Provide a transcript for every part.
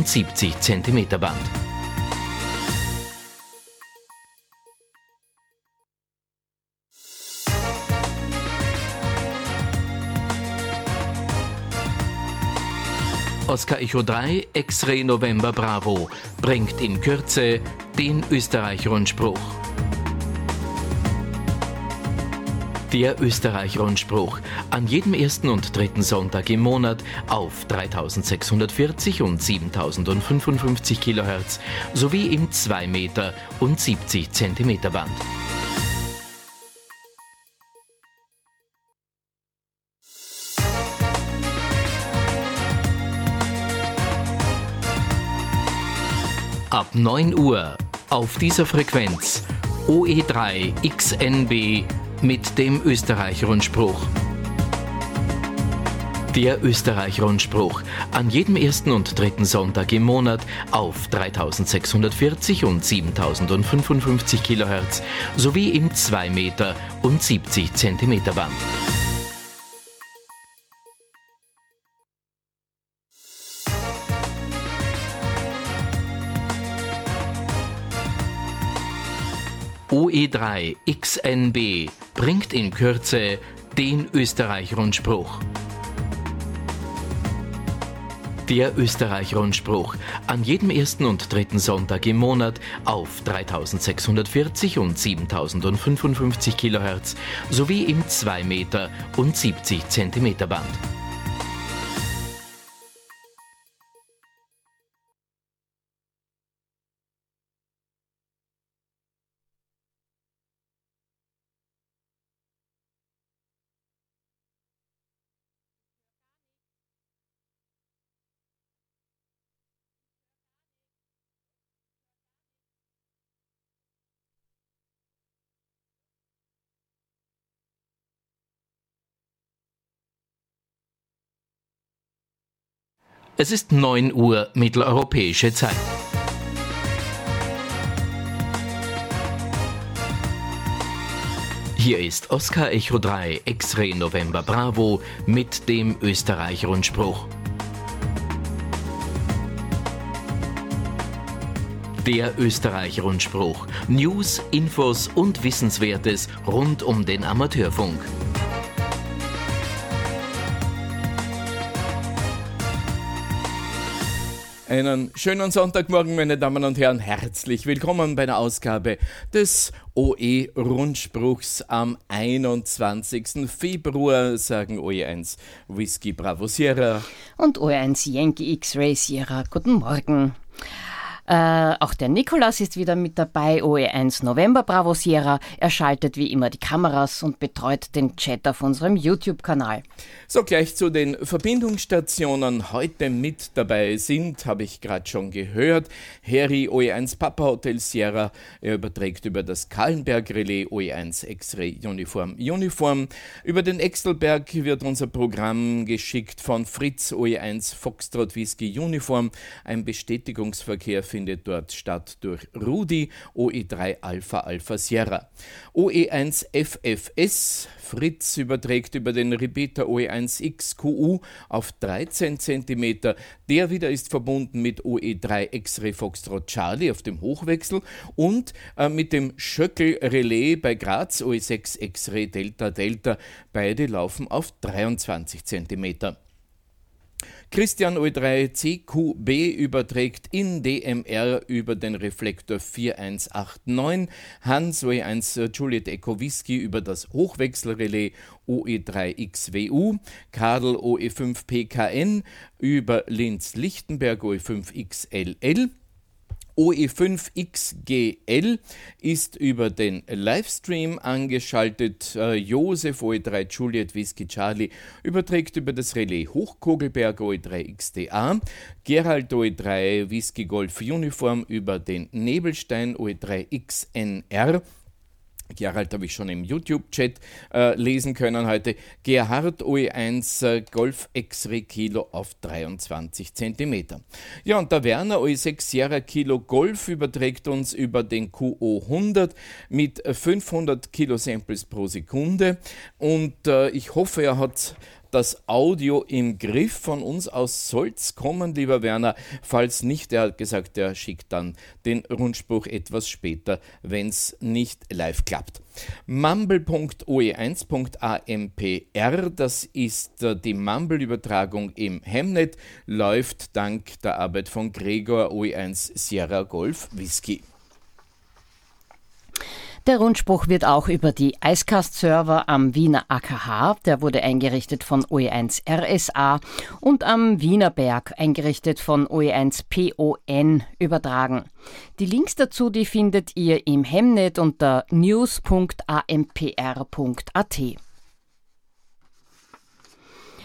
und 70 cm Band. Oscar Echo 3 X-Ray November Bravo bringt in Kürze den Österreich-Rundspruch. Der Österreich-Rundspruch an jedem ersten und dritten Sonntag im Monat auf 3640 und 7055 kHz sowie im 2 Meter und 70 Zentimeter Band. Ab 9 Uhr auf dieser Frequenz OE3 XNB mit dem Österreich-Rundspruch. Der Österreich-Rundspruch an jedem ersten und dritten Sonntag im Monat auf 3640 und 7055 kHz sowie im 2 Meter und 70 Zentimeter Band. OE3 XNB bringt in Kürze den Österreich-Rundspruch. Der Österreich-Rundspruch an jedem ersten und dritten Sonntag im Monat auf 3640 und 7055 kHz sowie im 2 Meter und 70 Zentimeter Band. Es ist 9 Uhr mitteleuropäische Zeit. Hier ist Oscar Echo 3 X-Ray November Bravo mit dem Österreich-Rundspruch. Der Österreich-Rundspruch. News, Infos und Wissenswertes rund um den Amateurfunk. Einen schönen Sonntagmorgen, meine Damen und Herren. Herzlich willkommen bei einer Ausgabe des OE-Rundspruchs am 21. Februar, sagen OE1 Whisky Bravo Sierra. Und OE1 Yankee X-Ray Sierra. Guten Morgen. Äh, auch der Nikolas ist wieder mit dabei, OE1 November Bravo Sierra. Er schaltet wie immer die Kameras und betreut den Chat auf unserem YouTube-Kanal. So, gleich zu den Verbindungsstationen heute mit dabei sind, habe ich gerade schon gehört. Harry OE1 Papa Hotel Sierra, er überträgt über das Kahlenberg Relais OE1 X-Ray Uniform Uniform. Über den Extelberg wird unser Programm geschickt von Fritz OE1 Foxtrot Whisky Uniform. Ein Bestätigungsverkehr findet findet dort statt durch Rudi, OE3 Alpha Alpha Sierra. OE1 FFS, Fritz überträgt über den Repeater OE1 XQU auf 13 cm. Der wieder ist verbunden mit OE3 X-Ray Foxtrot Charlie auf dem Hochwechsel und äh, mit dem Schöckel Relais bei Graz OE6 X-Ray Delta Delta. Beide laufen auf 23 cm. Christian O3 CQB überträgt in DMR über den Reflektor 4189, Hans OE1 Juliet Echo Whisky über das Hochwechselrelais OE3XWU, Kadel OE5 PKN über Linz Lichtenberg OE5XLL, OE5XGL ist über den Livestream angeschaltet. Äh, Josef OE3 Juliet Whisky Charlie überträgt über das Relais Hochkogelberg OE3XDA. Gerald OE3 Whisky Golf Uniform über den Nebelstein OE3XNR. Gerald habe ich schon im YouTube-Chat äh, lesen können heute. Gerhard OE1 äh, Golf X-Ray Kilo auf 23 cm. Ja, und der Werner OE6 Sierra Kilo Golf überträgt uns über den QO 100 mit 500 Kilo Samples pro Sekunde. Und äh, ich hoffe, er hat das Audio im Griff. Von uns aus soll es kommen, lieber Werner. Falls nicht, er hat gesagt, er schickt dann den Rundspruch etwas später, wenn es nicht live klappt. Mumble.oe1.ampr, das ist äh, die Mumble-Übertragung im Hemnet, läuft dank der Arbeit von Gregor OE1 Sierra Golf Whisky. Der Rundspruch wird auch über die Icecast-Server am Wiener AKH, der wurde eingerichtet von OE1 RSA, und am Wiener Berg, eingerichtet von OE1 PON, übertragen. Die Links dazu, die findet ihr im Hemnet unter news.ampr.at.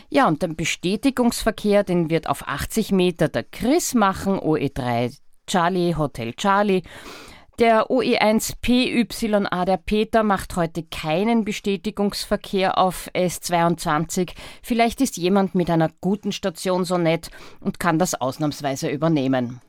Ja, und den Bestätigungsverkehr, den wird auf 80 Meter der Chris machen, OE3 Charlie, Hotel Charlie. Der OE1PYA, der Peter, macht heute keinen Bestätigungsverkehr auf S22. Vielleicht ist jemand mit einer guten Station so nett und kann das ausnahmsweise übernehmen.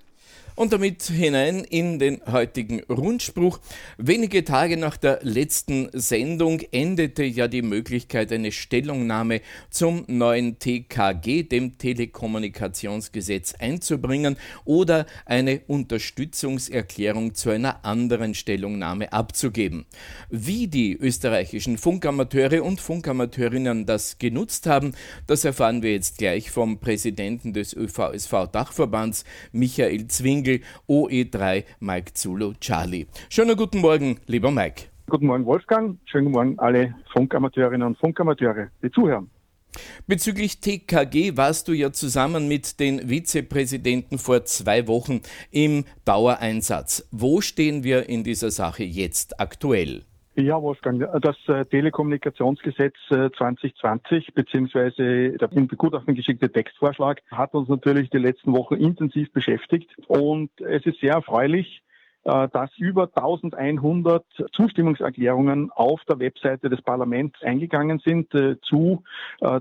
Und damit hinein in den heutigen Rundspruch. Wenige Tage nach der letzten Sendung endete ja die Möglichkeit, eine Stellungnahme zum neuen TKG, dem Telekommunikationsgesetz, einzubringen oder eine Unterstützungserklärung zu einer anderen Stellungnahme abzugeben. Wie die österreichischen Funkamateure und Funkamateurinnen das genutzt haben, das erfahren wir jetzt gleich vom Präsidenten des ÖVSV-Dachverbands, Michael Zwing Single OE3 Mike Zulu Charlie. Schönen guten Morgen, lieber Mike. Guten Morgen, Wolfgang. Schönen Morgen alle Funkamateurinnen und Funkamateure, die zuhören. Bezüglich TKG warst du ja zusammen mit den Vizepräsidenten vor zwei Wochen im Dauereinsatz. Wo stehen wir in dieser Sache jetzt aktuell? Ja, Wolfgang, das äh, Telekommunikationsgesetz 2020 äh, beziehungsweise der in Gutachten geschickte Textvorschlag hat uns natürlich die letzten Wochen intensiv beschäftigt und es ist sehr erfreulich, äh, dass über 1100 Zustimmungserklärungen auf der Webseite des Parlaments eingegangen sind zu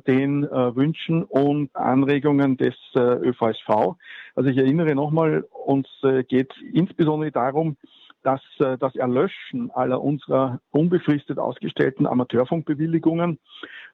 den Wünschen und Anregungen des ÖVSV. Also ich erinnere nochmal, uns geht insbesondere darum, dass äh, das Erlöschen aller unserer unbefristet ausgestellten Amateurfunkbewilligungen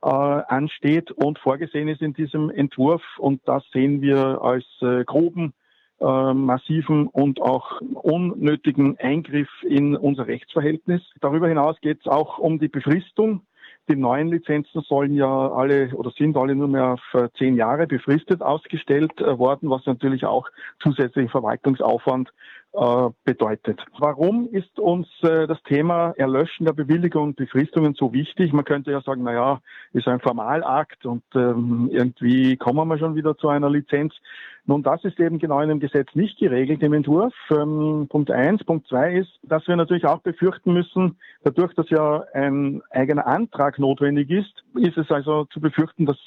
äh, ansteht und vorgesehen ist in diesem Entwurf. Und das sehen wir als äh, groben, äh, massiven und auch unnötigen Eingriff in unser Rechtsverhältnis. Darüber hinaus geht es auch um die Befristung. Die neuen Lizenzen sollen ja alle oder sind alle nur mehr auf zehn Jahre befristet ausgestellt äh, worden, was natürlich auch zusätzlichen Verwaltungsaufwand äh, bedeutet. Warum ist uns äh, das Thema Erlöschen der Bewilligung und Befristungen so wichtig? Man könnte ja sagen, na ja, ist ein Formalakt und ähm, irgendwie kommen wir schon wieder zu einer Lizenz. Nun, das ist eben genau in dem Gesetz nicht geregelt im Entwurf. Ähm, Punkt eins. Punkt zwei ist, dass wir natürlich auch befürchten müssen, dadurch, dass ja ein eigener Antrag notwendig ist, ist es also zu befürchten, dass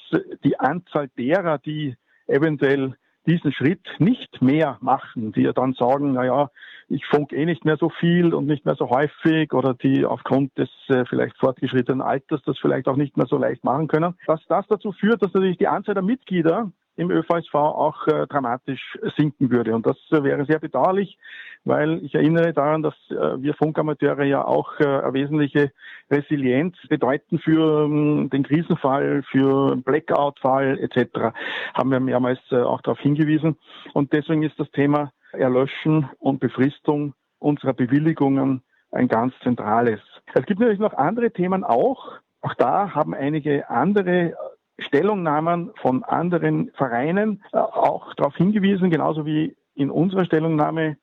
die Anzahl derer, die eventuell diesen Schritt nicht mehr machen, die ja dann sagen, na ja, ich funk eh nicht mehr so viel und nicht mehr so häufig oder die aufgrund des äh, vielleicht fortgeschrittenen Alters das vielleicht auch nicht mehr so leicht machen können, dass das dazu führt, dass natürlich die Anzahl der Mitglieder im ÖVSV auch äh, dramatisch sinken würde. Und das äh, wäre sehr bedauerlich, weil ich erinnere daran, dass äh, wir Funkamateure ja auch äh, eine wesentliche Resilienz bedeuten für ähm, den Krisenfall, für Blackout-Fall etc. Haben wir mehrmals äh, auch darauf hingewiesen. Und deswegen ist das Thema Erlöschen und Befristung unserer Bewilligungen ein ganz zentrales. Es gibt natürlich noch andere Themen auch. Auch da haben einige andere Stellungnahmen von anderen Vereinen äh, auch darauf hingewiesen, genauso wie in unserer Stellungnahme,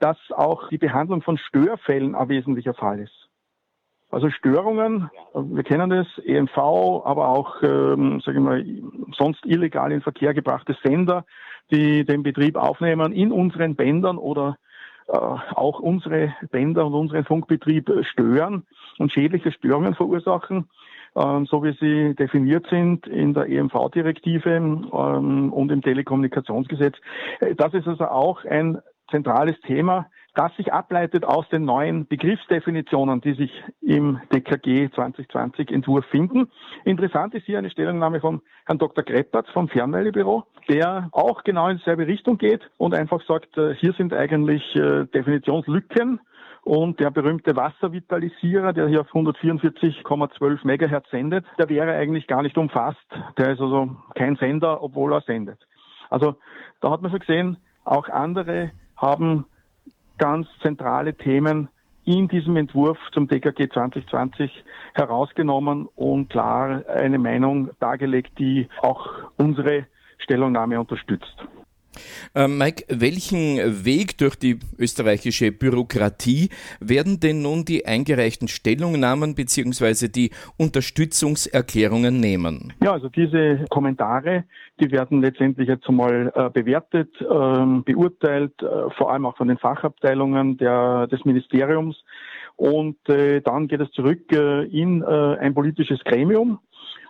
dass auch die Behandlung von Störfällen ein wesentlicher Fall ist. Also Störungen, wir kennen das, EMV, aber auch, ähm, sage ich mal, sonst illegal in Verkehr gebrachte Sender, die den Betrieb aufnehmen in unseren Bändern oder äh, auch unsere Bänder und unseren Funkbetrieb stören und schädliche Störungen verursachen. Ähm, so wie sie definiert sind in der EMV-Direktive ähm, und im Telekommunikationsgesetz. Äh, das ist also auch ein zentrales Thema, das sich ableitet aus den neuen Begriffsdefinitionen, die sich im DKG 2020 Entwurf finden. Interessant ist hier eine Stellungnahme von Herrn Dr. Kreppert vom Fernmeldebüro, der auch genau in dieselbe Richtung geht und einfach sagt, äh, hier sind eigentlich äh, Definitionslücken Und der berühmte Wasservitalisierer, der hier auf 144,12 Megahertz sendet, der wäre eigentlich gar nicht umfasst. Der ist also kein Sender, obwohl er sendet. Also da hat man schon gesehen, auch andere haben ganz zentrale Themen in diesem Entwurf zum DKG 2020 herausgenommen und klar eine Meinung dargelegt, die auch unsere Stellungnahme unterstützt. Äh, Mike, welchen Weg durch die österreichische Bürokratie werden denn nun die eingereichten Stellungnahmen bzw. die Unterstützungserklärungen nehmen? Ja, also diese Kommentare, die werden letztendlich jetzt einmal äh, bewertet, äh, beurteilt, äh, vor allem auch von den Fachabteilungen der, des Ministeriums. Und dann geht es zurück in ein politisches Gremium.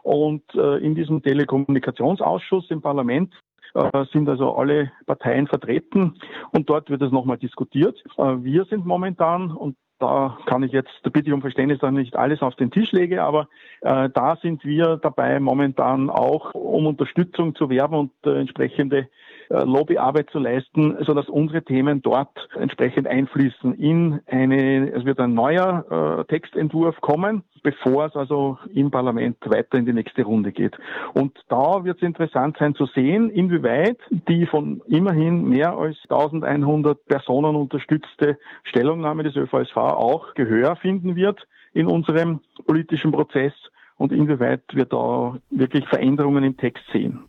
Und in diesem Telekommunikationsausschuss im Parlament äh, sind also alle Parteien vertreten und dort wird es nochmal diskutiert. Äh, wir sind momentan, und da kann ich jetzt, da bitte ich um Verständnis, dass ich nicht alles auf den Tisch lege, aber äh, da sind wir dabei momentan auch, um Unterstützung zu werben und äh, entsprechende Lobbyarbeit zu leisten, so dass unsere Themen dort entsprechend einfließen in eine, es wird ein neuer äh, Textentwurf kommen, bevor es also im Parlament weiter in die nächste Runde geht. Und da wird es interessant sein zu sehen, inwieweit die von immerhin mehr als 1100 Personen unterstützte Stellungnahme des ÖVSV auch Gehör finden wird in unserem politischen Prozess und inwieweit wir da wirklich Veränderungen im Text sehen.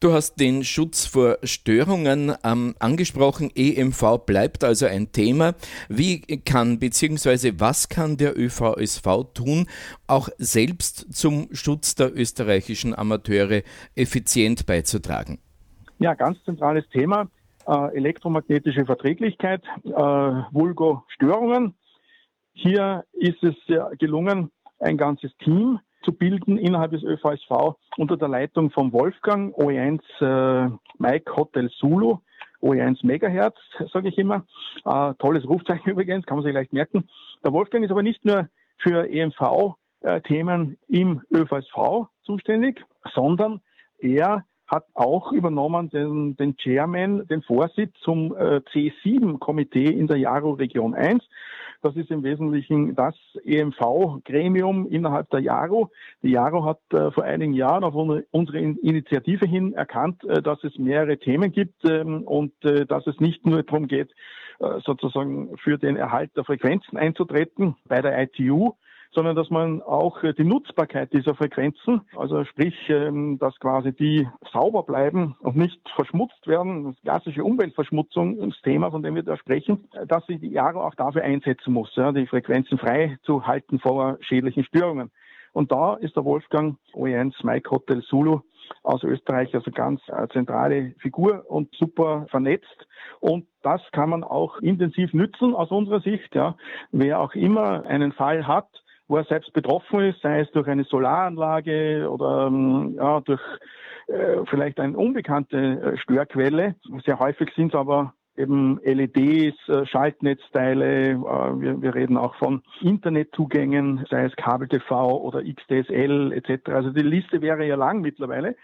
Du hast den Schutz vor Störungen ähm, angesprochen. EMV bleibt also ein Thema. Wie kann bzw. was kann der ÖVSV tun, auch selbst zum Schutz der österreichischen Amateure effizient beizutragen? Ja, ganz zentrales Thema. Äh, elektromagnetische Verträglichkeit, äh, Vulgo Störungen. Hier ist es gelungen, ein ganzes Team zu bilden innerhalb des ÖVSV unter der Leitung von Wolfgang, OE1 äh, Mike Hotel Zulu, OE1 Megahertz, sage ich immer. Äh, tolles Rufzeichen übrigens, kann man sich leicht merken. Der Wolfgang ist aber nicht nur für EMV-Themen äh, im ÖVSV zuständig, sondern er hat auch übernommen den, den Chairman, den Vorsitz zum äh, C7-Komitee in der Jaro Region 1. Das ist im Wesentlichen das EMV-Gremium innerhalb der JARO. Die JARO hat äh, vor einigen Jahren auf unsere Initiative hin erkannt, äh, dass es mehrere Themen gibt ähm, und äh, dass es nicht nur darum geht, äh, sozusagen für den Erhalt der Frequenzen einzutreten bei der ITU, sondern dass man auch äh, die Nutzbarkeit dieser Frequenzen, also sprich, ähm, dass quasi die sauber bleiben und nicht verschmutzt werden, das klassische Umweltverschmutzungsthema, von dem wir da sprechen, dass sich die Jaro auch dafür einsetzen muss, die Frequenzen frei zu halten vor schädlichen Störungen. Und da ist der Wolfgang OE1 Mike Hotel Zulu aus Österreich, also ganz äh, zentrale Figur und super vernetzt. Und das kann man auch intensiv nützen aus unserer Sicht. Ja. Wer auch immer einen Fall hat, wo er selbst betroffen ist, sei es durch eine Solaranlage oder ähm, ja, durch äh, vielleicht eine unbekannte äh, Störquelle. Sehr häufig sind es aber eben LEDs, äh, Schaltnetzteile, wir, wir, reden auch von Internetzugängen, sei es Kabel-TV oder XDSL etc. Also die Liste wäre ja lang mittlerweile.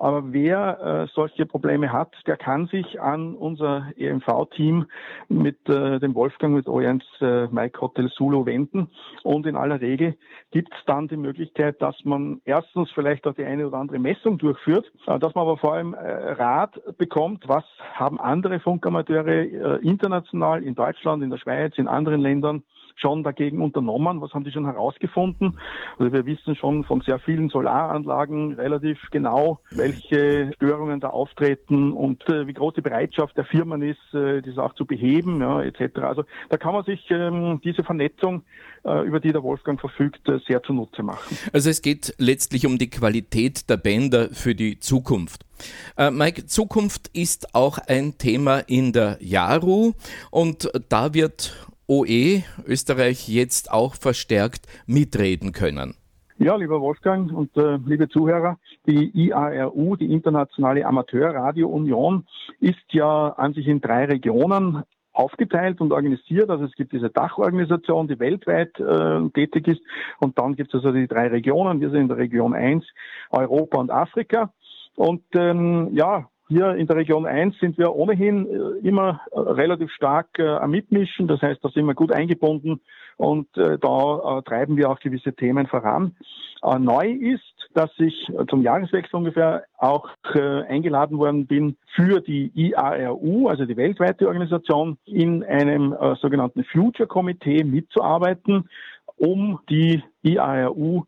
Aber wer äh, solche Probleme hat, der kann sich an unser EMV-Team mit äh, dem Wolfgang, mit Orients äh, Mike Hotel Sulu wenden. Und in aller Regel gibt es dann die Möglichkeit, dass man erstens vielleicht auch die eine oder andere Messung durchführt, äh, dass man aber vor allem äh, Rat bekommt, was haben andere Funkamateure äh, international in Deutschland, in der Schweiz, in anderen Ländern schon dagegen unternommen? Was haben die schon herausgefunden? Also wir wissen schon von sehr vielen Solaranlagen relativ genau, welche Störungen da auftreten und äh, wie groß die Bereitschaft der Firmen ist, äh, das auch zu beheben, ja, etc. Also da kann man sich ähm, diese Vernetzung, äh, über die der Wolfgang verfügt, äh, sehr zunutze machen. Also es geht letztlich um die Qualität der Bänder für die Zukunft. Äh, Mike, Zukunft ist auch ein Thema in der JARU und da wird OE Österreich jetzt auch verstärkt mitreden können? Ja, lieber Wolfgang und äh, liebe Zuhörer, die IARU, die Internationale Amateurradio Union, ist ja an sich in drei Regionen aufgeteilt und organisiert. Also es gibt diese Dachorganisation, die weltweit äh, tätig ist. Und dann gibt es also die drei Regionen. Wir sind in der Region 1, Europa und Afrika. Und ähm, ja, Hier in der Region 1 sind wir ohnehin äh, immer äh, relativ stark äh, am Mitmischen. Das heißt, da sind wir gut eingebunden und da treiben wir auch gewisse Themen voran. Neu ist, dass ich zum Jahreswechsel ungefähr auch eingeladen worden bin für die IARU, also die weltweite Organisation, in einem sogenannten Future Komitee mitzuarbeiten, um die IARU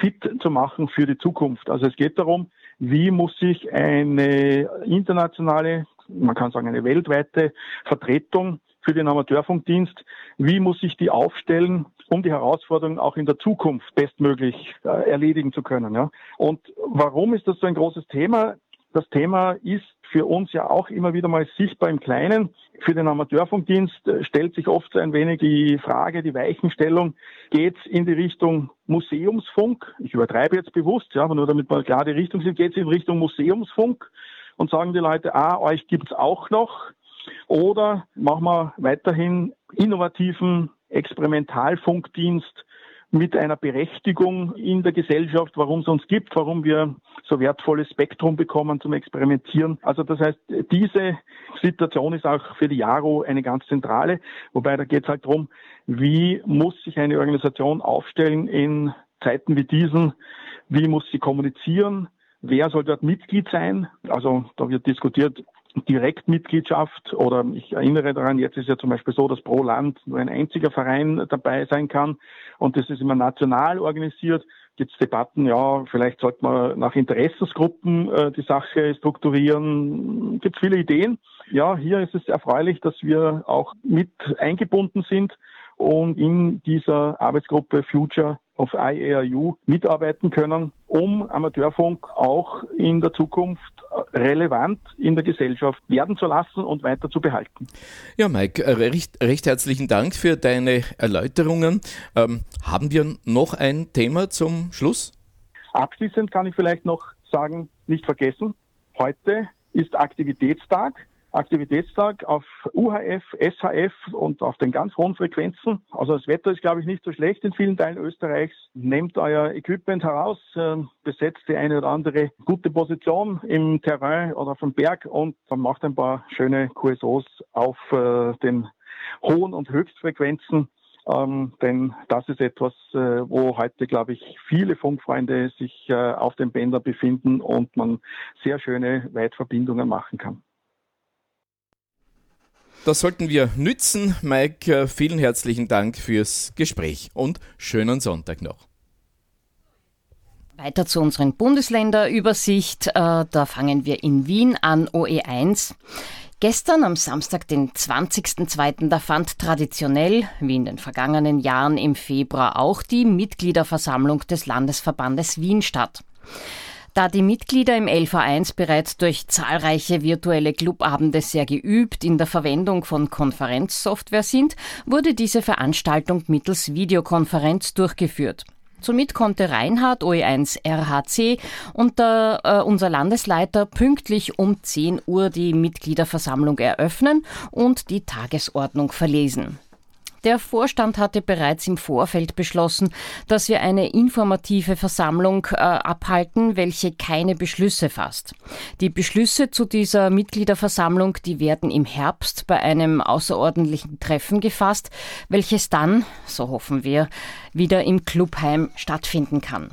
fit zu machen für die Zukunft. Also es geht darum, wie muss sich eine internationale, man kann sagen eine weltweite Vertretung für den Amateurfunkdienst, wie muss sich die aufstellen, um die Herausforderungen auch in der Zukunft bestmöglich äh, erledigen zu können. Ja? Und warum ist das so ein großes Thema? Das Thema ist für uns ja auch immer wieder mal sichtbar im Kleinen. Für den Amateurfunkdienst äh, stellt sich oft ein wenig die Frage, die Weichenstellung, geht es in die Richtung Museumsfunk? Ich übertreibe jetzt bewusst, ja, aber nur damit wir klar die Richtung sind, geht es in Richtung Museumsfunk und sagen die Leute, ah, euch gibt's auch noch. Oder machen wir weiterhin innovativen Experimentalfunkdienst, mit einer Berechtigung in der Gesellschaft, warum es uns gibt, warum wir so wertvolles Spektrum bekommen zum Experimentieren. Also das heißt, diese Situation ist auch für die JARO eine ganz zentrale, wobei da geht es halt darum, wie muss sich eine Organisation aufstellen in Zeiten wie diesen, wie muss sie kommunizieren, wer soll dort Mitglied sein. Also da wird diskutiert, Direktmitgliedschaft oder ich erinnere daran, jetzt ist ja zum Beispiel so, dass pro Land nur ein einziger Verein dabei sein kann und das ist immer national organisiert. Gibt es Debatten, ja, vielleicht sollte man nach Interessensgruppen äh, die Sache strukturieren. Gibt viele Ideen. Ja, hier ist es erfreulich, dass wir auch mit eingebunden sind und in dieser Arbeitsgruppe Future of IARU mitarbeiten können, um Amateurfunk auch in der Zukunft relevant in der Gesellschaft werden zu lassen und weiter zu behalten. Ja, Mike, äh, recht, recht herzlichen Dank für deine Erläuterungen. Ähm, haben wir noch ein Thema zum Schluss? Abschließend kann ich vielleicht noch sagen, nicht vergessen, heute ist Aktivitätstag. Aktivitätstag auf UHF, SHF und auf den ganz hohen Frequenzen. Also das Wetter ist, glaube ich, nicht so schlecht in vielen Teilen Österreichs. Nehmt euer Equipment heraus, äh, besetzt die eine oder andere gute Position im Terrain oder auf dem Berg und dann macht ein paar schöne QSOs auf äh, den hohen und Höchstfrequenzen. Ähm, denn das ist etwas, äh, wo heute, glaube ich, viele Funkfreunde sich äh, auf dem Bänder befinden und man sehr schöne Weitverbindungen machen kann. Das sollten wir nützen. Mike, äh, vielen herzlichen Dank fürs Gespräch und schönen Sonntag noch. Weiter zu unseren Bundesländerübersicht. Äh, da fangen wir in Wien an, OE1. Gestern am Samstag, den 20.02., da fand traditionell, wie in den vergangenen Jahren im Februar auch, die Mitgliederversammlung des Landesverbandes Wien statt. Da die Mitglieder im LV1 bereits durch zahlreiche virtuelle Clubabende sehr geübt in der Verwendung von Konferenzsoftware sind, wurde diese Veranstaltung mittels Videokonferenz durchgeführt. Somit konnte Reinhard OE1 RHC und der, äh, unser Landesleiter pünktlich um 10 Uhr die Mitgliederversammlung eröffnen und die Tagesordnung verlesen. Der Vorstand hatte bereits im Vorfeld beschlossen, dass wir eine informative Versammlung äh, abhalten, welche keine Beschlüsse fasst. Die Beschlüsse zu dieser Mitgliederversammlung, die werden im Herbst bei einem außerordentlichen Treffen gefasst, welches dann, so hoffen wir, wieder im Clubheim stattfinden kann.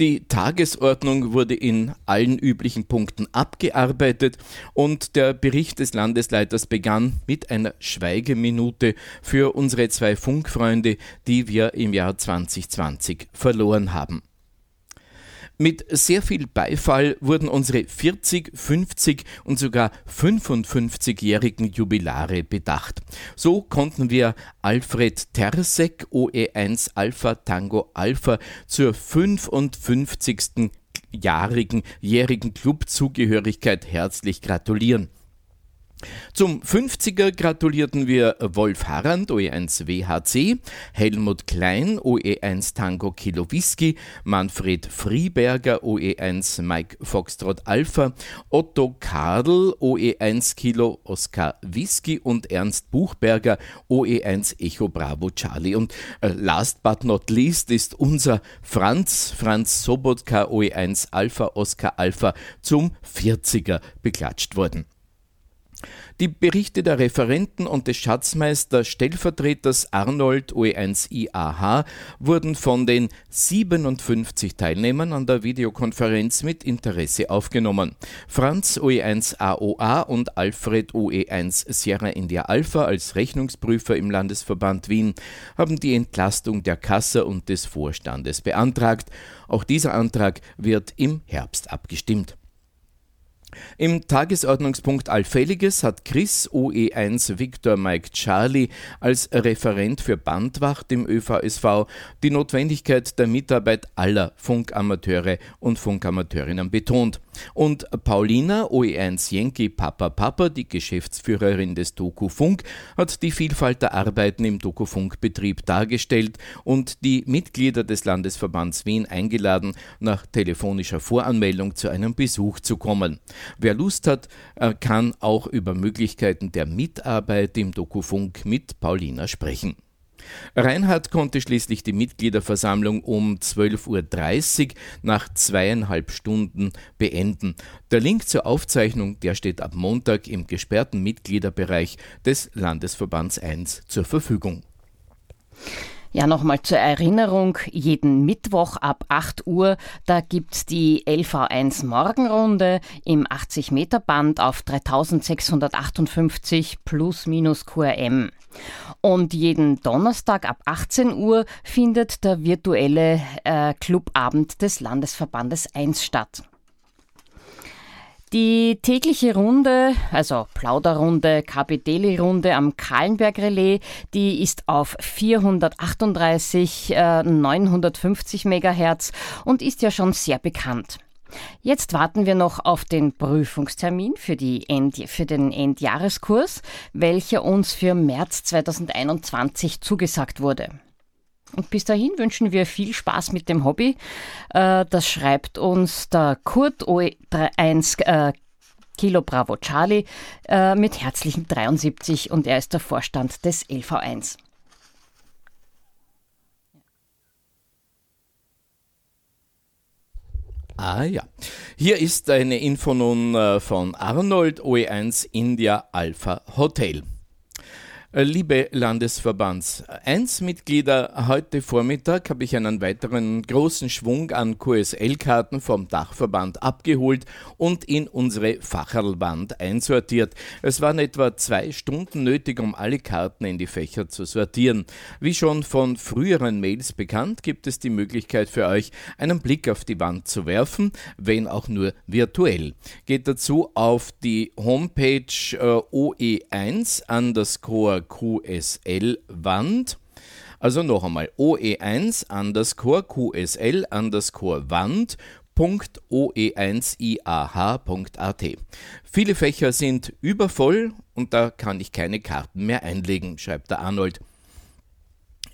Die Tagesordnung wurde in allen üblichen Punkten abgearbeitet und der Bericht des Landesleiters begann mit einer Schweigeminute für unsere zwei Funkfreunde, die wir im Jahr 2020 verloren haben. Mit sehr viel Beifall wurden unsere 40, 50 und sogar 55-jährigen Jubilare bedacht. So konnten wir Alfred Tersek OE1 Alpha Tango Alpha zur 55. jährigen Clubzugehörigkeit herzlich gratulieren. Zum 50er gratulierten wir Wolf Harrand, OE1 WHC, Helmut Klein, OE1 Tango Kilo Whisky, Manfred Frieberger, OE1 Mike Foxtrot Alpha, Otto Kadel, OE1 Kilo Oscar Whisky und Ernst Buchberger, OE1 Echo Bravo Charlie. Und äh, last but not least ist unser Franz, Franz Sobotka, OE1 Alpha Oscar Alpha zum 40er beklatscht worden. Die Berichte der Referenten und des Schatzmeister Stellvertreters Arnold OE1 IAH wurden von den 57 Teilnehmern an der Videokonferenz mit Interesse aufgenommen. Franz OE1 AOA und Alfred OE1 Sierra India Alpha als Rechnungsprüfer im Landesverband Wien haben die Entlastung der Kasse und des Vorstandes beantragt. Auch dieser Antrag wird im Herbst abgestimmt. Im Tagesordnungspunkt Allfälliges hat Chris OE1 Victor Mike Charlie als Referent für Bandwacht im ÖVSV die Notwendigkeit der Mitarbeit aller Funkamateure und Funkamateurinnen betont. Und Paulina OE1 Yankee Papa Papa, die Geschäftsführerin des Doku Funk, hat die Vielfalt der Arbeiten im Doku Funk Betrieb dargestellt und die Mitglieder des Landesverbands Wien eingeladen, nach telefonischer Voranmeldung zu einem Besuch zu kommen. Wer Lust hat, äh, kann auch über Möglichkeiten der Mitarbeit im Dokufunk mit Paulina sprechen. Reinhard konnte schließlich die Mitgliederversammlung um 12.30 Uhr nach zweieinhalb Stunden beenden. Der Link zur Aufzeichnung, der steht ab Montag im gesperrten Mitgliederbereich des Landesverbands 1 zur Verfügung. Ja, nochmal zur Erinnerung, jeden Mittwoch ab 8 Uhr, da gibt's die LV1 Morgenrunde im 80-Meter-Band auf 3658 plus minus QRM. Und jeden Donnerstag ab 18 Uhr findet der virtuelle äh, Clubabend des Landesverbandes 1 statt. Die tägliche Runde, also Plauderrunde, Kapiteli-Runde am Kahlenberg-Relais, die ist auf 438, äh, 950 Megahertz und ist ja schon sehr bekannt. Jetzt warten wir noch auf den Prüfungstermin für, End, für den Endjahreskurs, welcher uns für März 2021 zugesagt wurde. Und bis dahin wünschen wir viel Spaß mit dem Hobby. Äh, das schreibt uns der Kurt OE31 äh, Kilo Bravo Charlie äh, mit herzlichen 73 und er ist der Vorstand des LV1. Ah ja. Hier ist eine Info nun von Arnold OE1 India Alpha Hotel. Äh, liebe Landesverbands 1 Mitglieder, heute Vormittag habe ich einen weiteren großen Schwung an QSL-Karten vom Dachverband abgeholt und in unsere Facherlwand einsortiert. Es waren etwa zwei Stunden nötig, um alle Karten in die Fächer zu sortieren. Wie schon von früheren Mails bekannt, gibt es die Möglichkeit für euch, einen Blick auf die Wand zu werfen, wenn auch nur virtuell. Geht dazu auf die Homepage äh, OE1 underscore QSL-Wand. Also noch einmal OE1 underscore QSL underscore Wand oe1iah.at. Viele Fächer sind übervoll und da kann ich keine Karten mehr einlegen, schreibt der Arnold.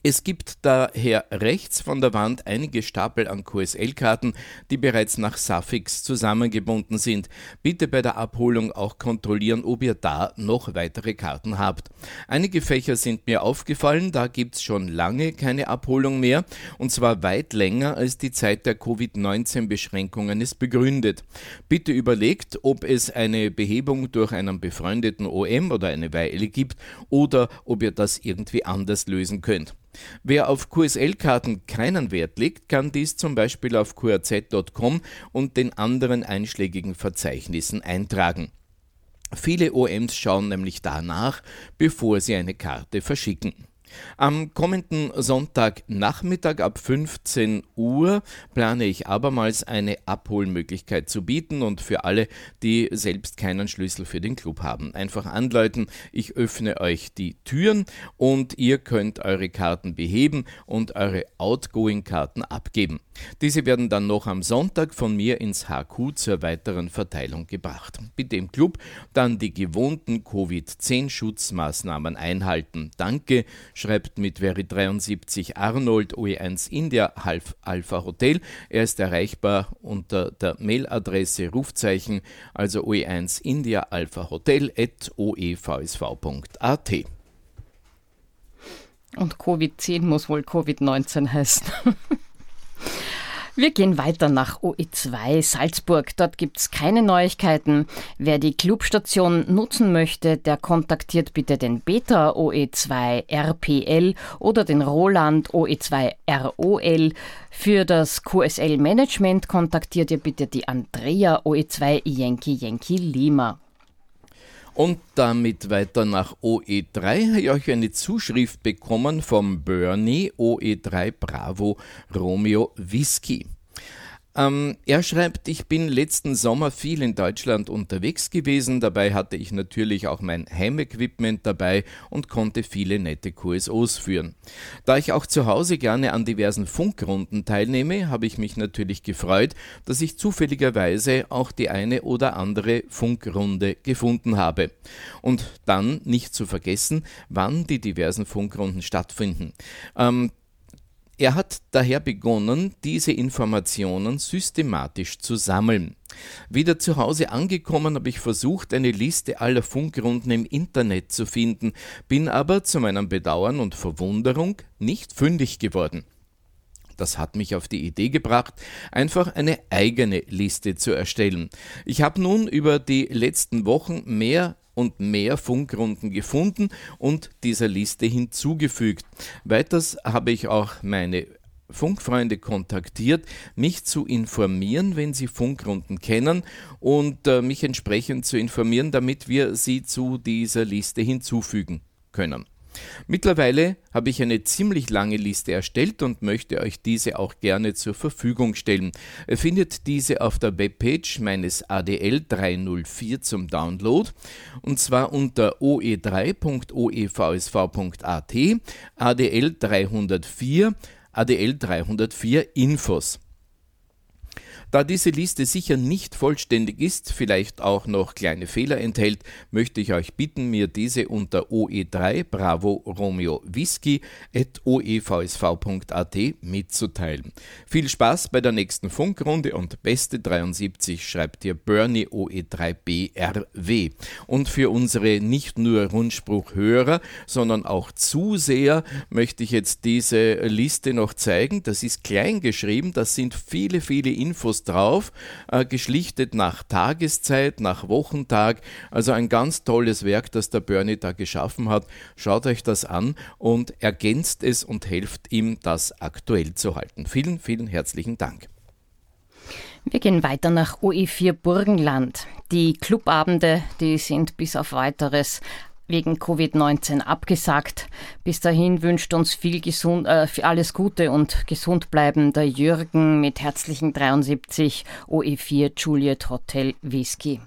Es gibt daher rechts von der Wand einige Stapel an QSL-Karten, die bereits nach Suffix zusammengebunden sind. Bitte bei der Abholung auch kontrollieren, ob ihr da noch weitere Karten habt. Einige Fächer sind mir aufgefallen, da gibt es schon lange keine Abholung mehr und zwar weit länger als die Zeit der Covid-19-Beschränkungen es begründet. Bitte überlegt, ob es eine Behebung durch einen befreundeten OM oder eine Weile gibt oder ob ihr das irgendwie anders lösen könnt. Wer auf QSL-Karten keinen Wert legt, kann dies zum Beispiel auf qrz.com und den anderen einschlägigen Verzeichnissen eintragen. Viele OMs schauen nämlich danach, bevor sie eine Karte verschicken. Am kommenden Sonntagnachmittag ab 15 Uhr plane ich abermals eine Abholmöglichkeit zu bieten und für alle, die selbst keinen Schlüssel für den Club haben. Einfach anläuten, ich öffne euch die Türen und ihr könnt eure Karten beheben und eure Outgoing-Karten abgeben. Diese werden dann noch am Sonntag von mir ins HQ zur weiteren Verteilung gebracht. Bitte im Club dann die gewohnten Covid-10-Schutzmaßnahmen einhalten. Danke, schreibt mit Veri 73 Arnold OE1 India Alpha Hotel. Er ist erreichbar unter der Mailadresse Rufzeichen, also OE1 India Alpha Hotel at oevsv.at. Und Covid-10 muss wohl Covid-19 heißen. Wir gehen weiter nach OE2 Salzburg. Dort gibt es keine Neuigkeiten. Wer die Clubstation nutzen möchte, der kontaktiert bitte den Beta OE2 RPL oder den Roland OE2 ROL. Für das QSL Management kontaktiert ihr bitte die Andrea OE2 Yankee Yankee Lima. Und damit weiter nach OE3 habe ich euch eine Zuschrift bekommen vom Bernie OE3 Bravo Romeo Whisky. Ähm, er schreibt, ich bin letzten Sommer viel in Deutschland unterwegs gewesen. Dabei hatte ich natürlich auch mein Heimequipment dabei und konnte viele nette QSOs führen. Da ich auch zu Hause gerne an diversen Funkrunden teilnehme, habe ich mich natürlich gefreut, dass ich zufälligerweise auch die eine oder andere Funkrunde gefunden habe. Und dann nicht zu vergessen, wann die diversen Funkrunden stattfinden. Ähm, er hat daher begonnen, diese Informationen systematisch zu sammeln. Wieder zu Hause angekommen habe ich versucht, eine Liste aller Funkrunden im Internet zu finden, bin aber zu meinem Bedauern und Verwunderung nicht fündig geworden. Das hat mich auf die Idee gebracht, einfach eine eigene Liste zu erstellen. Ich habe nun über die letzten Wochen mehr und mehr Funkrunden gefunden und dieser Liste hinzugefügt. Weiters habe ich auch meine Funkfreunde kontaktiert, mich zu informieren, wenn sie Funkrunden kennen und äh, mich entsprechend zu informieren, damit wir sie zu dieser Liste hinzufügen können. Mittlerweile habe ich eine ziemlich lange Liste erstellt und möchte euch diese auch gerne zur Verfügung stellen. Ihr findet diese auf der Webpage meines ADL 304 zum Download und zwar unter oe3.oevsv.at ADL 304 ADL 304 Infos. Da diese Liste sicher nicht vollständig ist, vielleicht auch noch kleine Fehler enthält, möchte ich euch bitten, mir diese unter OE3 Bravo Romeo Whisky at oevsv.at mitzuteilen. Viel Spaß bei der nächsten Funkrunde und beste 73 schreibt ihr Bernie OE3BRW. Und für unsere nicht nur Rundspruchhörer, sondern auch Zuseher möchte ich jetzt diese Liste noch zeigen. Das ist klein geschrieben, das sind viele, viele Infos Infos drauf, äh, geschlichtet nach Tageszeit, nach Wochentag. Also ein ganz tolles Werk, das der Bernie da geschaffen hat. Schaut euch das an und ergänzt es und helft ihm, das aktuell zu halten. Vielen, vielen herzlichen Dank. Wir gehen weiter nach OE4 Burgenland. Die Clubabende, die sind bis auf weiteres wegen Covid-19 abgesagt. Bis dahin wünscht uns viel gesund, äh, alles Gute und gesund bleiben der Jürgen mit herzlichen 73 OE4 Juliet Hotel Whisky.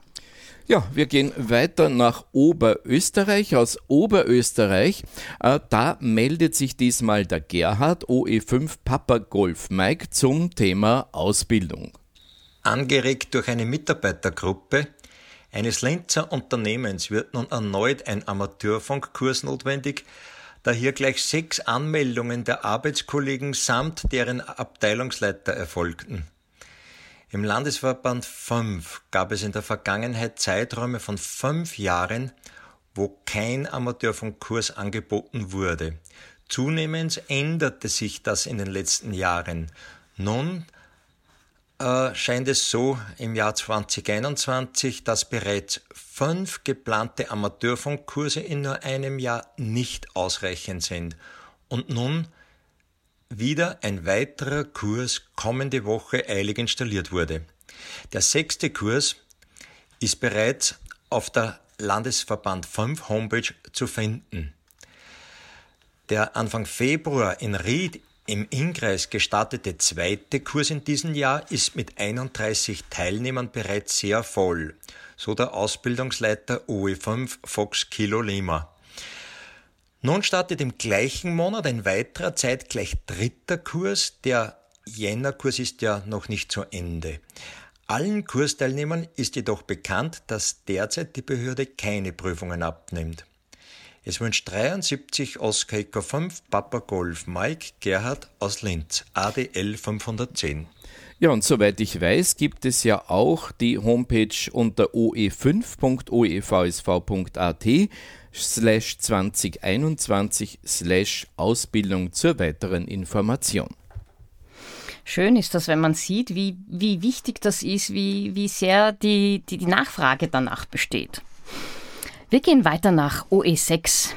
Ja, wir gehen weiter nach Oberösterreich. Aus Oberösterreich, äh, da meldet sich diesmal der Gerhard OE5 Papa Golf Mike zum Thema Ausbildung. Angeregt durch eine Mitarbeitergruppe eines Lenzer Unternehmens wird nun erneut ein Amateurfunkkurs notwendig, da hier gleich sechs Anmeldungen der Arbeitskollegen samt deren Abteilungsleiter erfolgten. Im Landesverband 5 gab es in der Vergangenheit Zeiträume von fünf Jahren, wo kein Amateurfunkkurs angeboten wurde. Zunehmend änderte sich das in den letzten Jahren. Nun äh, scheint es so im Jahr 2021, dass bereits fünf geplante Amateurfunkkurse in nur einem Jahr nicht ausreichend sind und nun wieder ein weiterer Kurs kommende Woche eilig installiert wurde. Der sechste Kurs ist bereits auf der Landesverband 5 Homepage zu finden. Der Anfang Februar in Ried im Inkreis gestartete zweite Kurs in diesem Jahr ist mit 31 Teilnehmern bereits sehr voll, so der Ausbildungsleiter OE5 Fox Kilo Lima. Nun startet im gleichen Monat ein weiterer zeitgleich dritter Kurs. Der Jännerkurs ist ja noch nicht zu Ende. Allen Kursteilnehmern ist jedoch bekannt, dass derzeit die Behörde keine Prüfungen abnimmt. Es wünscht 73 Oscar Eco 5 Papa Golf Mike Gerhard aus Linz, ADL 510. Ja, und soweit ich weiß, gibt es ja auch die Homepage unter oe5.oevsv.at slash 2021 slash Ausbildung zur weiteren Information. Schön ist das, wenn man sieht, wie, wie wichtig das ist, wie, wie sehr die, die, die Nachfrage danach besteht. Wir gehen weiter nach OE6.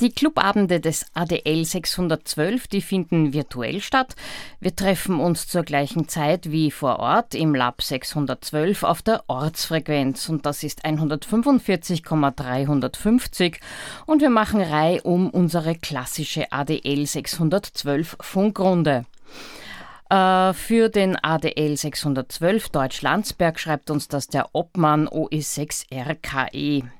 Die Clubabende des ADL 612, die finden virtuell statt. Wir treffen uns zur gleichen Zeit wie vor Ort im Lab 612 auf der Ortsfrequenz und das ist 145,350 und wir machen Reihe um unsere klassische ADL 612 Funkrunde. Äh, für den ADL 612 Deutsch-Landsberg schreibt uns das der Obmann OE6 RKE.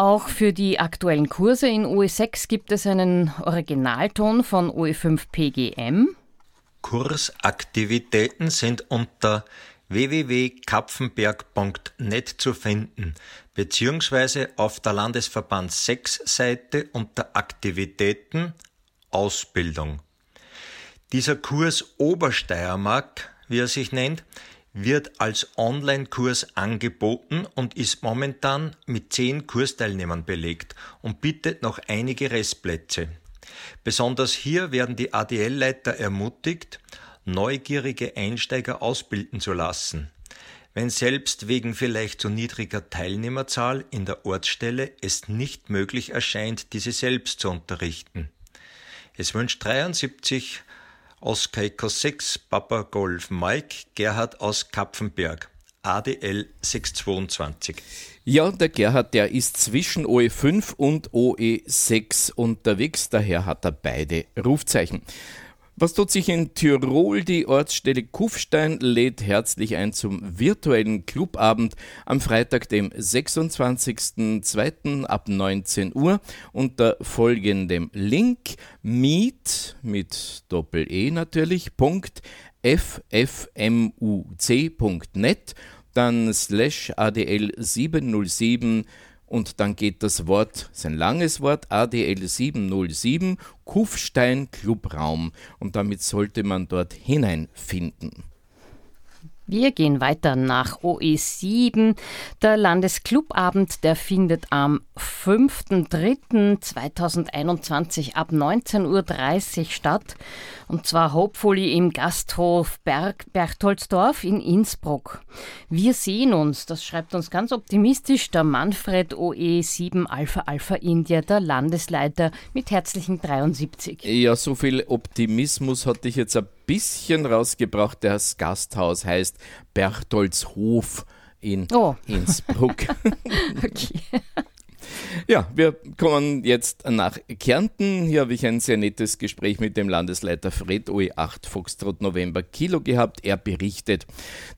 Auch für die aktuellen Kurse in OE6 gibt es einen Originalton von OE5 PGM. Kursaktivitäten sind unter www.kapfenberg.net zu finden, beziehungsweise auf der Landesverband 6 Seite unter Aktivitäten Ausbildung. Dieser Kurs Obersteiermark, wie er sich nennt, wird als Online-Kurs angeboten und ist momentan mit zehn Kursteilnehmern belegt und bietet noch einige Restplätze. Besonders hier werden die ADL-Leiter ermutigt, neugierige Einsteiger ausbilden zu lassen. Wenn selbst wegen vielleicht zu niedriger Teilnehmerzahl in der Ortsstelle es nicht möglich erscheint, diese selbst zu unterrichten. Es wünscht 73 Oscar 6, Papa Golf Mike, Gerhard aus Kapfenberg, ADL 622. Ja, der Gerhard, der ist zwischen OE5 und OE6 unterwegs, daher hat er beide Rufzeichen. Was tut sich in Tirol? Die Ortsstelle Kufstein lädt herzlich ein zum virtuellen Clubabend am Freitag, dem 26.02. ab 19 Uhr unter folgendem Link meet mit Doppel-E natürlich, Punkt ffmuc.net, dann slash adl 707 und dann geht das Wort, sein langes Wort, ADL 707, Kufstein Clubraum und damit sollte man dort hineinfinden. Wir gehen weiter nach OE7. Der Landesclubabend, der findet am 5.3.2021 ab 19.30 Uhr statt. Und zwar hopefully im Gasthof Berg Berchtoldsdorf in Innsbruck. Wir sehen uns, das schreibt uns ganz optimistisch der Manfred OE7 Alpha Alpha India, der Landesleiter mit herzlichen 73. Ja, so viel Optimismus hatte ich jetzt ein bisschen rausgebracht. Das Gasthaus heißt Berchtoldshof in oh. Innsbruck. okay. Ja, wir kommen jetzt nach Kärnten. Hier habe ich ein sehr nettes Gespräch mit dem Landesleiter Fred OE8 Foxtrot November Kilo gehabt. Er berichtet,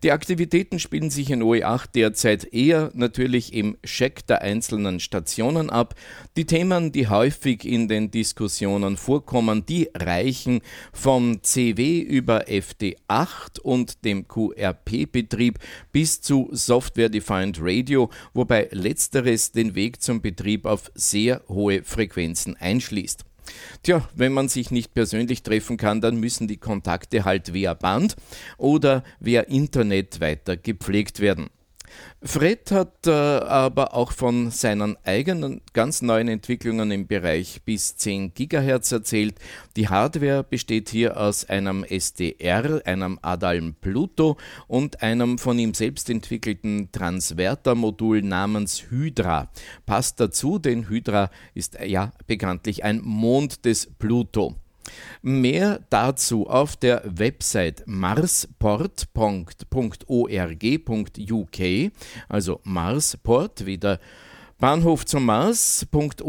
die Aktivitäten spielen sich in OE8 derzeit eher natürlich im Check der einzelnen Stationen ab. Die Themen, die häufig in den Diskussionen vorkommen, die reichen vom CW über FD8 und dem QRP-Betrieb bis zu Software Defined Radio, wobei letzteres den Weg zum Betrieb auf sehr hohe Frequenzen einschließt. Tja, wenn man sich nicht persönlich treffen kann, dann müssen die Kontakte halt via Band oder via Internet weiter gepflegt werden. Fred hat äh, aber auch von seinen eigenen ganz neuen Entwicklungen im Bereich bis 10 GHz erzählt. Die Hardware besteht hier aus einem SDR, einem Adalm Pluto und einem von ihm selbst entwickelten Transverter-Modul namens Hydra. Passt dazu, denn Hydra ist ja bekanntlich ein Mond des Pluto. Mehr dazu auf der Website marsport.org.uk, also Marsport wieder Bahnhof zum Mars.org.uk,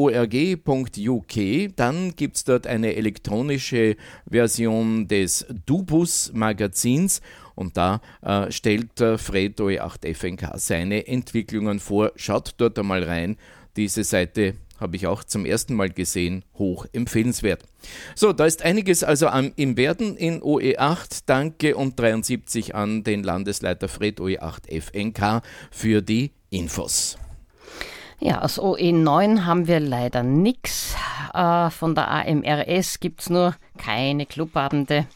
dann gibt es dort eine elektronische Version des Dubus-Magazins und da äh, stellt äh, Fred OE8 FNK seine Entwicklungen vor. Schaut dort einmal rein. Diese Seite habe ich auch zum ersten Mal gesehen, hoch empfehlenswert. So, da ist einiges also am, im Werden in OE8. Danke und 73 an den Landesleiter Fred OE8 FNK für die Infos. Ja, aus OE9 haben wir leider nichts. Äh, von der AMRS gibt es nur keine Clubabende.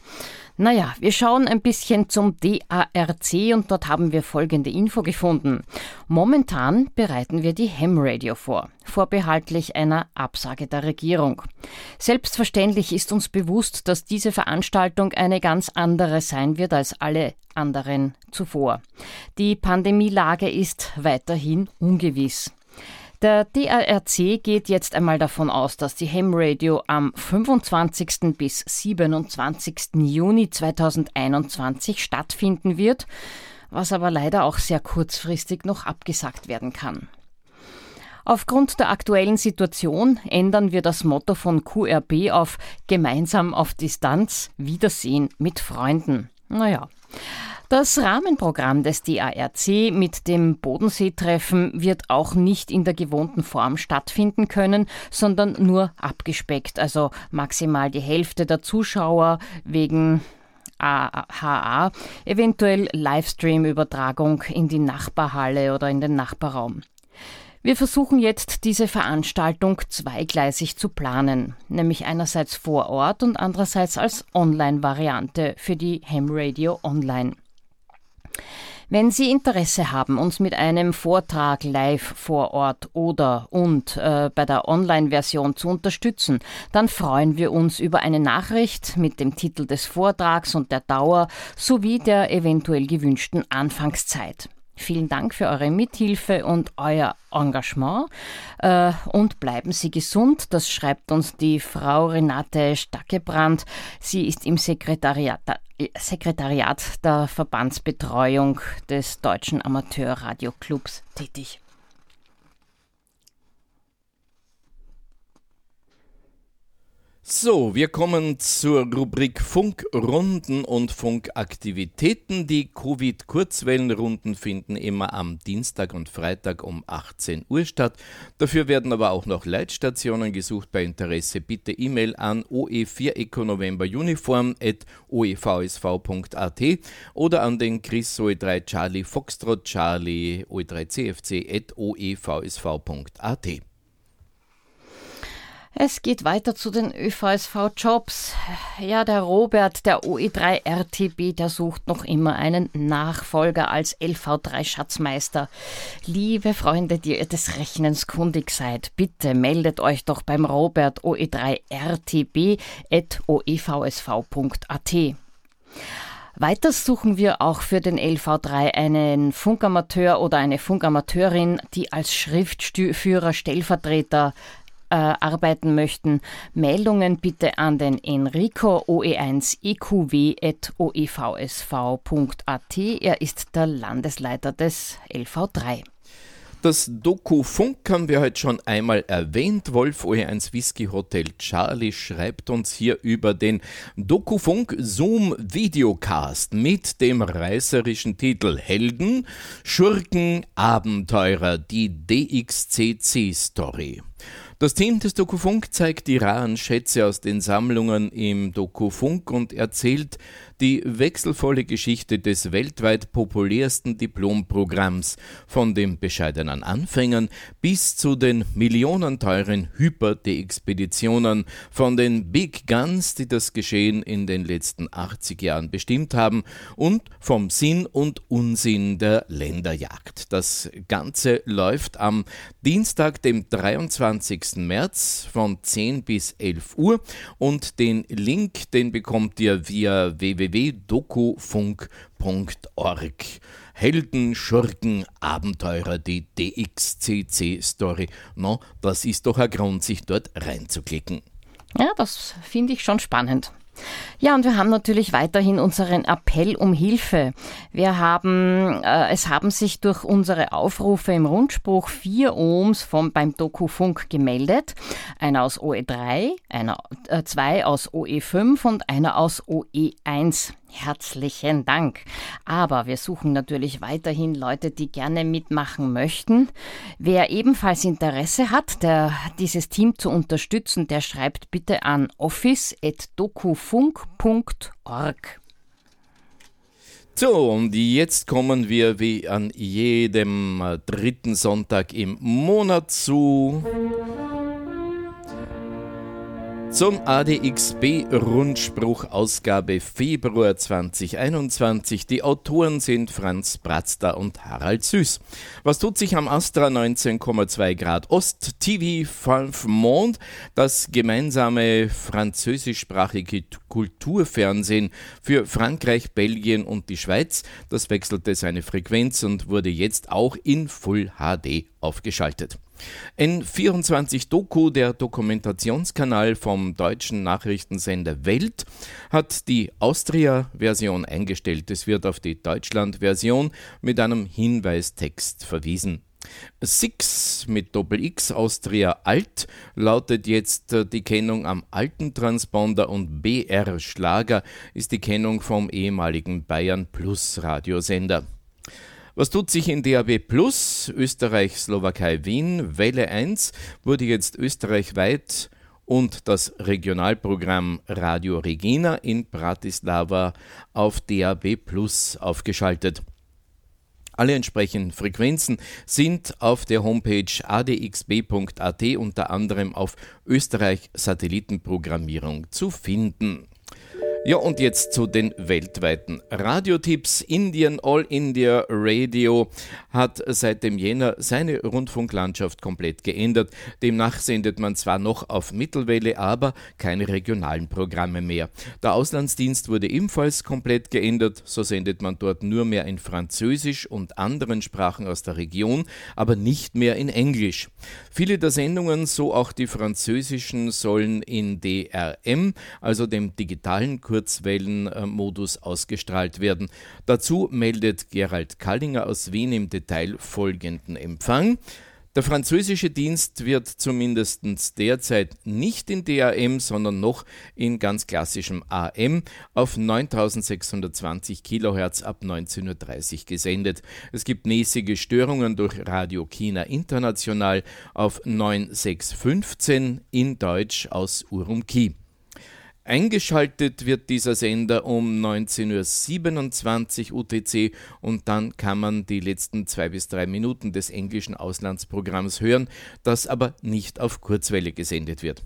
Naja, wir schauen ein bisschen zum DARC und dort haben wir folgende Info gefunden. Momentan bereiten wir die Ham Radio vor, vorbehaltlich einer Absage der Regierung. Selbstverständlich ist uns bewusst, dass diese Veranstaltung eine ganz andere sein wird als alle anderen zuvor. Die Pandemielage ist weiterhin ungewiss. Der DRC geht jetzt einmal davon aus, dass die Ham Radio am 25. bis 27. Juni 2021 stattfinden wird, was aber leider auch sehr kurzfristig noch abgesagt werden kann. Aufgrund der aktuellen Situation ändern wir das Motto von QRB auf Gemeinsam auf Distanz, Wiedersehen mit Freunden. Naja. Das Rahmenprogramm des DARC mit dem Bodenseetreffen wird auch nicht in der gewohnten Form stattfinden können, sondern nur abgespeckt, also maximal die Hälfte der Zuschauer wegen AHA, eventuell Livestream-Übertragung in die Nachbarhalle oder in den Nachbarraum. Wir versuchen jetzt diese Veranstaltung zweigleisig zu planen, nämlich einerseits vor Ort und andererseits als Online-Variante für die Ham Radio Online. Wenn Sie Interesse haben, uns mit einem Vortrag live vor Ort oder und äh, bei der Online-Version zu unterstützen, dann freuen wir uns über eine Nachricht mit dem Titel des Vortrags und der Dauer sowie der eventuell gewünschten Anfangszeit. Vielen Dank für eure Mithilfe und euer Engagement. Äh, und bleiben Sie gesund. Das schreibt uns die Frau Renate Stackebrand. Sie ist im Sekretariat, Sekretariat der Verbandsbetreuung des Deutschen Amateurradioclubs tätig. So, wir kommen zur Rubrik Funkrunden und Funkaktivitäten. Die Covid-Kurzwellenrunden finden immer am Dienstag und Freitag um 18 Uhr statt. Dafür werden aber auch noch Leitstationen gesucht. Bei Interesse bitte E-Mail an oe4econovemberuniform.oevsv.at oder an den Chris OE3 Charlie Foxtrot Charlie OE3 CFC at oevsv.at. Es geht weiter zu den ÖVSV-Jobs. Ja, der Robert, der OE3 RTB, der sucht noch immer einen Nachfolger als LV3-Schatzmeister. Liebe Freunde, die ihr des Rechnens kundig seid, bitte meldet euch doch beim Robert OE3 RTB at oevsv.at. Weiters suchen wir auch für den LV3 einen Funkamateur oder eine Funkamateurin, die als Schriftführer Stellvertreter äh, arbeiten möchten, Meldungen bitte an den Enrico oe1eqw.oevsv.at. Er ist der Landesleiter des LV3. Das Doku Funk haben wir heute schon einmal erwähnt. Wolf OE1 Whisky Hotel Charlie schreibt uns hier über den Doku Funk Zoom Videocast mit dem reißerischen Titel Helden, Schurken, Abenteurer, die DXCC Story. Das Team des Dokufunk zeigt die raren Schätze aus den Sammlungen im Dokufunk und erzählt die wechselvolle Geschichte des weltweit populärsten Diplomprogramms von den bescheidenen Anfängern bis zu den millionenteuren Hyper-D-Expeditionen von den Big Guns, die das Geschehen in den letzten 80 Jahren bestimmt haben und vom Sinn und Unsinn der Länderjagd. Das Ganze läuft am Dienstag, dem 23. März von 10 bis 11 Uhr und den Link, den bekommt ihr via www www.dokufunk.org. Helden, Schurken, Abenteurer, die DXCC-Story. No, das ist doch ein Grund, sich dort reinzuklicken. Ja, das finde ich schon spannend. Ja, und wir haben natürlich weiterhin unseren Appell um Hilfe. Wir haben, äh, es haben sich durch unsere Aufrufe im Rundspruch vier Ohms vom, beim Doku-Funk gemeldet. Einer aus OE3, einer, äh, zwei aus OE5 und einer aus OE1. Herzlichen Dank. Aber wir suchen natürlich weiterhin Leute, die gerne mitmachen möchten. Wer ebenfalls Interesse hat, der, dieses Team zu unterstützen, der schreibt bitte an office.dokufunk.org. So, und jetzt kommen wir wie an jedem äh, dritten Sonntag im Monat zu zum ADXB-Rundspruch Ausgabe Februar 2021. Die Autoren sind Franz Bratzter und Harald Süß. Was tut sich am Astra 19,2 Grad Ost TV 5 Monde, das gemeinsame französischsprachige Kulturfernsehen für Frankreich, Belgien und die Schweiz. Das wechselte seine Frequenz und wurde jetzt auch in Full HD aufgeschaltet. N24 Doku, der Dokumentationskanal vom deutschen Nachrichtensender Welt, hat die Austria-Version eingestellt. Es wird auf die Deutschland-Version mit einem Hinweistext verwiesen. Six mit Doppel-X Austria Alt lautet jetzt äh, die Kennung am alten Transponder und BR Schlager ist die Kennung vom ehemaligen Bayern Plus Radiosender. Was tut sich in DAB Plus? Österreich, Slowakei, Wien, Welle 1 wurde jetzt österreichweit und das Regionalprogramm Radio Regina in Bratislava auf DAB Plus aufgeschaltet. Alle entsprechenden Frequenzen sind auf der Homepage adxb.at unter anderem auf Österreich Satellitenprogrammierung zu finden. Ja, und jetzt zu den weltweiten Radiotipps. Indian All India Radio hat seit dem Jänner seine Rundfunklandschaft komplett geändert. Demnach sendet man zwar noch auf Mittelwelle, aber keine regionalen Programme mehr. Der Auslandsdienst wurde ebenfalls komplett geändert. So sendet man dort nur mehr in Französisch und anderen Sprachen aus der Region, aber nicht mehr in Englisch. Viele der Sendungen, so auch die französischen, sollen in DRM, also dem digitalen Kurzwellenmodus ausgestrahlt werden. Dazu meldet Gerald Kallinger aus Wien im Detail folgenden Empfang. Der französische Dienst wird zumindest derzeit nicht in DAM, sondern noch in ganz klassischem AM auf 9620 kHz ab 19.30 Uhr gesendet. Es gibt mäßige Störungen durch Radio China International auf 9615 in Deutsch aus Urumqi. Eingeschaltet wird dieser Sender um 19.27 Uhr UTC und dann kann man die letzten zwei bis drei Minuten des englischen Auslandsprogramms hören, das aber nicht auf Kurzwelle gesendet wird.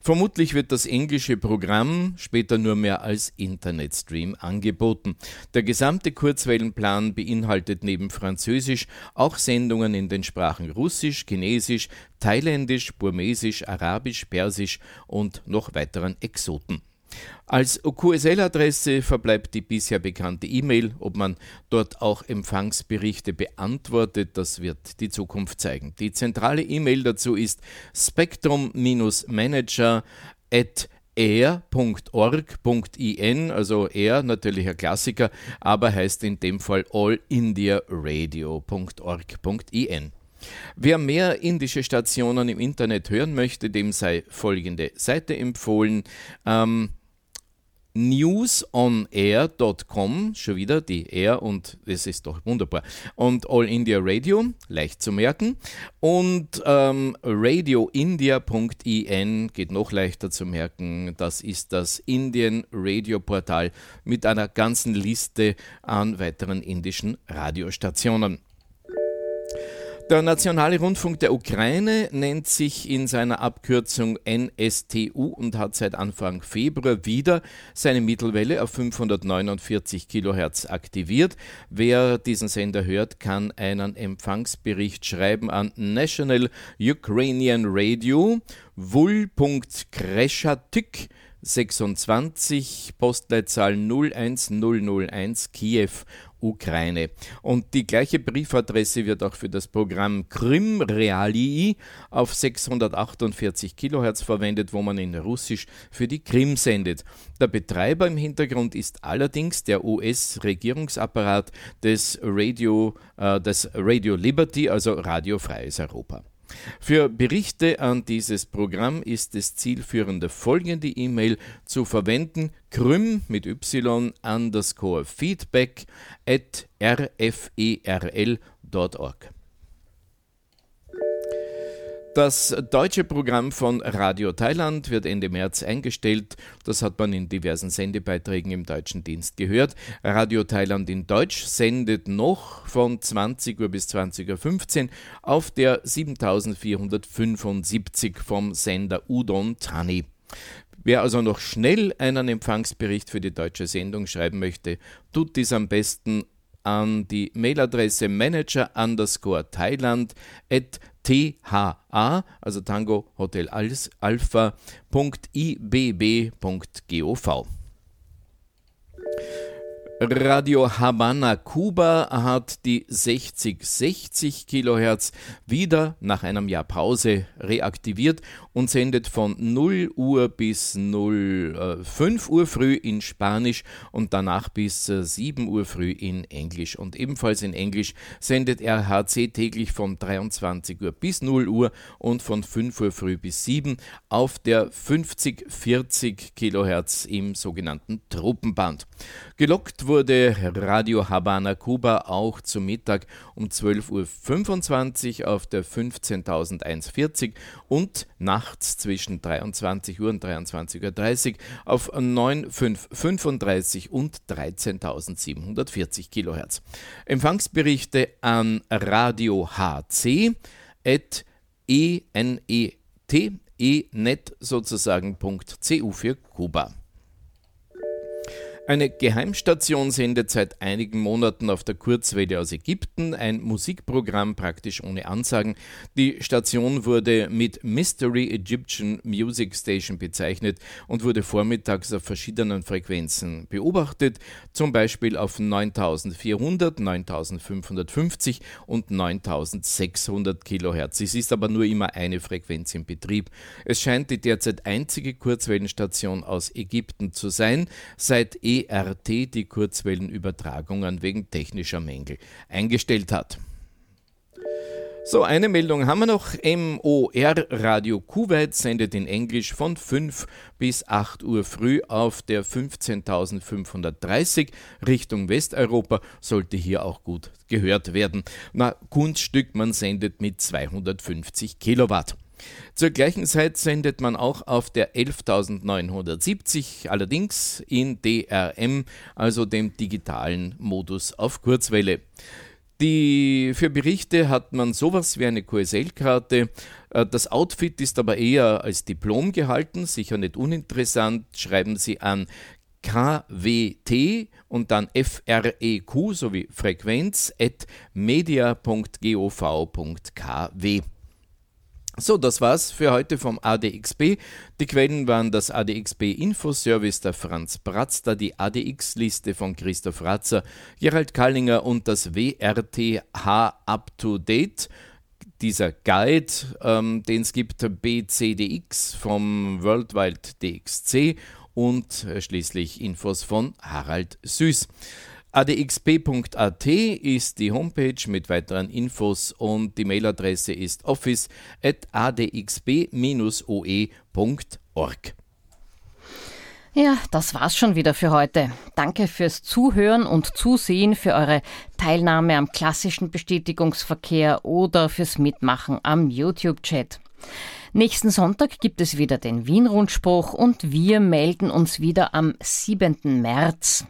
Vermutlich wird das englische Programm später nur mehr als Internetstream angeboten. Der gesamte Kurzwellenplan beinhaltet neben Französisch auch Sendungen in den Sprachen Russisch, Chinesisch, Thailändisch, Burmesisch, Arabisch, Persisch und noch weiteren Exoten. Als QSL-Adresse verbleibt die bisher bekannte E-Mail. Ob man dort auch Empfangsberichte beantwortet, das wird die Zukunft zeigen. Die zentrale E-Mail dazu ist spectrum-manager at air.org.in, also air natürlich ein Klassiker, aber heißt in dem Fall allindiaradio.org.in. Wer mehr indische Stationen im Internet hören möchte, dem sei folgende Seite empfohlen. Ähm, newsonair.com, schon wieder die Air und es ist doch wunderbar. Und All India Radio, leicht zu merken. Und ähm, radioindia.in geht noch leichter zu merken. Das ist das Indian Radio Portal mit einer ganzen Liste an weiteren indischen Radiostationen. Der Nationale Rundfunk der Ukraine nennt sich in seiner Abkürzung NSTU und hat seit Anfang Februar wieder seine Mittelwelle auf 549 kHz aktiviert. Wer diesen Sender hört, kann einen Empfangsbericht schreiben an National Ukrainian Radio vul.kreschatyk 26, Postleitzahl 01001 Kiew, Ukraine. Und die gleiche Briefadresse wird auch für das Programm Krim Realii auf 648 Kilohertz verwendet, wo man in Russisch für die Krim sendet. Der Betreiber im Hintergrund ist allerdings der US-Regierungsapparat des Radio, äh, des Radio Liberty, also Radio Freies Europa. Für Berichte an dieses Programm ist es zielführend, folgende E-Mail zu verwenden: krüm mit y underscore feedback at rferl.org. Das deutsche Programm von Radio Thailand wird Ende März eingestellt. Das hat man in diversen Sendebeiträgen im deutschen Dienst gehört. Radio Thailand in Deutsch sendet noch von 20 Uhr bis 20.15 Uhr auf der 7475 vom Sender Udon Tani. Wer also noch schnell einen Empfangsbericht für die deutsche Sendung schreiben möchte, tut dies am besten an die Mailadresse manager underscore Thailand at tha, also Tango Hotel Alpha.ibb.gov. Radio Havana Kuba hat die 60-60 Kilohertz wieder nach einem Jahr Pause reaktiviert und sendet von 0 Uhr bis 0, äh, 5 Uhr früh in Spanisch und danach bis äh, 7 Uhr früh in Englisch. Und ebenfalls in Englisch sendet RHC täglich von 23 Uhr bis 0 Uhr und von 5 Uhr früh bis 7 auf der 50-40 Kilohertz im sogenannten Truppenband. Gelockt wurde Radio Habana Cuba auch zum Mittag um 12.25 Uhr auf der 15.140 und nachts zwischen 23 Uhr und 23.30 Uhr auf 9.535 und 13.740 Kilohertz. Empfangsberichte an Radio HC at enet enet sozusagen.cu für Kuba. Eine Geheimstation sendet seit einigen Monaten auf der Kurzwelle aus Ägypten ein Musikprogramm praktisch ohne Ansagen. Die Station wurde mit Mystery Egyptian Music Station bezeichnet und wurde vormittags auf verschiedenen Frequenzen beobachtet, zum Beispiel auf 9400, 9550 und 9600 Kilohertz. Es ist aber nur immer eine Frequenz im Betrieb. Es scheint die derzeit einzige Kurzwellenstation aus Ägypten zu sein. Seit ERT die Kurzwellenübertragungen wegen technischer Mängel eingestellt hat. So, eine Meldung haben wir noch. MOR Radio Kuwait sendet in Englisch von 5 bis 8 Uhr früh auf der 15.530 Richtung Westeuropa. Sollte hier auch gut gehört werden. Na, Kunststück, man sendet mit 250 Kilowatt. Zur gleichen Zeit sendet man auch auf der 11.970, allerdings in DRM, also dem digitalen Modus auf Kurzwelle. Die, für Berichte hat man sowas wie eine QSL-Karte. Äh, das Outfit ist aber eher als Diplom gehalten, sicher nicht uninteressant. Schreiben Sie an kwt und dann freq sowie Frequenz at media.gov.kw. So, das war's für heute vom ADXB. Die Quellen waren das ADXB Infoservice der Franz Bratzter, die ADX-Liste von Christoph Ratzer, Gerald Kallinger und das WRTH Up to Date. Dieser Guide, ähm, den es gibt, BCDX vom Worldwide DXC und äh, schließlich Infos von Harald Süß. adxp.at ist die Homepage mit weiteren Infos und die Mailadresse ist office.adxb-oe.org. Ja, das war's schon wieder für heute. Danke fürs Zuhören und Zusehen, für eure Teilnahme am klassischen Bestätigungsverkehr oder fürs Mitmachen am YouTube-Chat. Nächsten Sonntag gibt es wieder den Wien-Rundspruch und wir melden uns wieder am 7. März.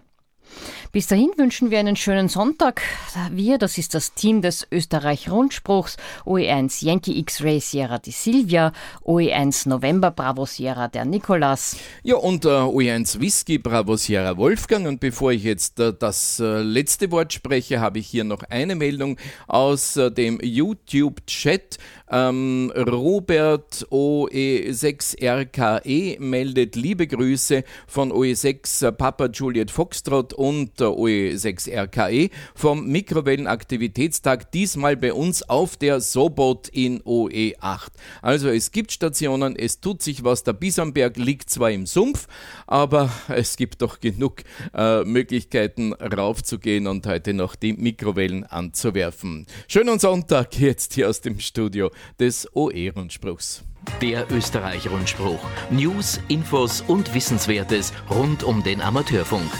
Bis dahin wünschen wir einen schönen Sonntag. Wir, das ist das Team des Österreich-Rundspruchs, OE1 Yankee X-Ray Sierra die Silvia, OE1 November Bravo Sierra der Nikolas. Ja, und äh, OE1 Whisky Bravo Sierra Wolfgang. Und bevor ich jetzt äh, das äh, letzte Wort spreche, habe ich hier noch eine Meldung aus äh, dem YouTube-Chat. Ähm, Robert OE6RKE meldet liebe Grüße von OE6 Papa Juliet Foxtrot und OE6RKE vom Mikrowellenaktivitätstag, diesmal bei uns auf der Sobot in OE8. Also es gibt Stationen, es tut sich was, der Bisamberg liegt zwar im Sumpf, aber es gibt doch genug äh, Möglichkeiten raufzugehen und heute noch die Mikrowellen anzuwerfen. Schönen Sonntag jetzt hier aus dem Studio des OE-Rundspruchs. Der Österreich-Rundspruch. News, Infos und Wissenswertes rund um den Amateurfunk.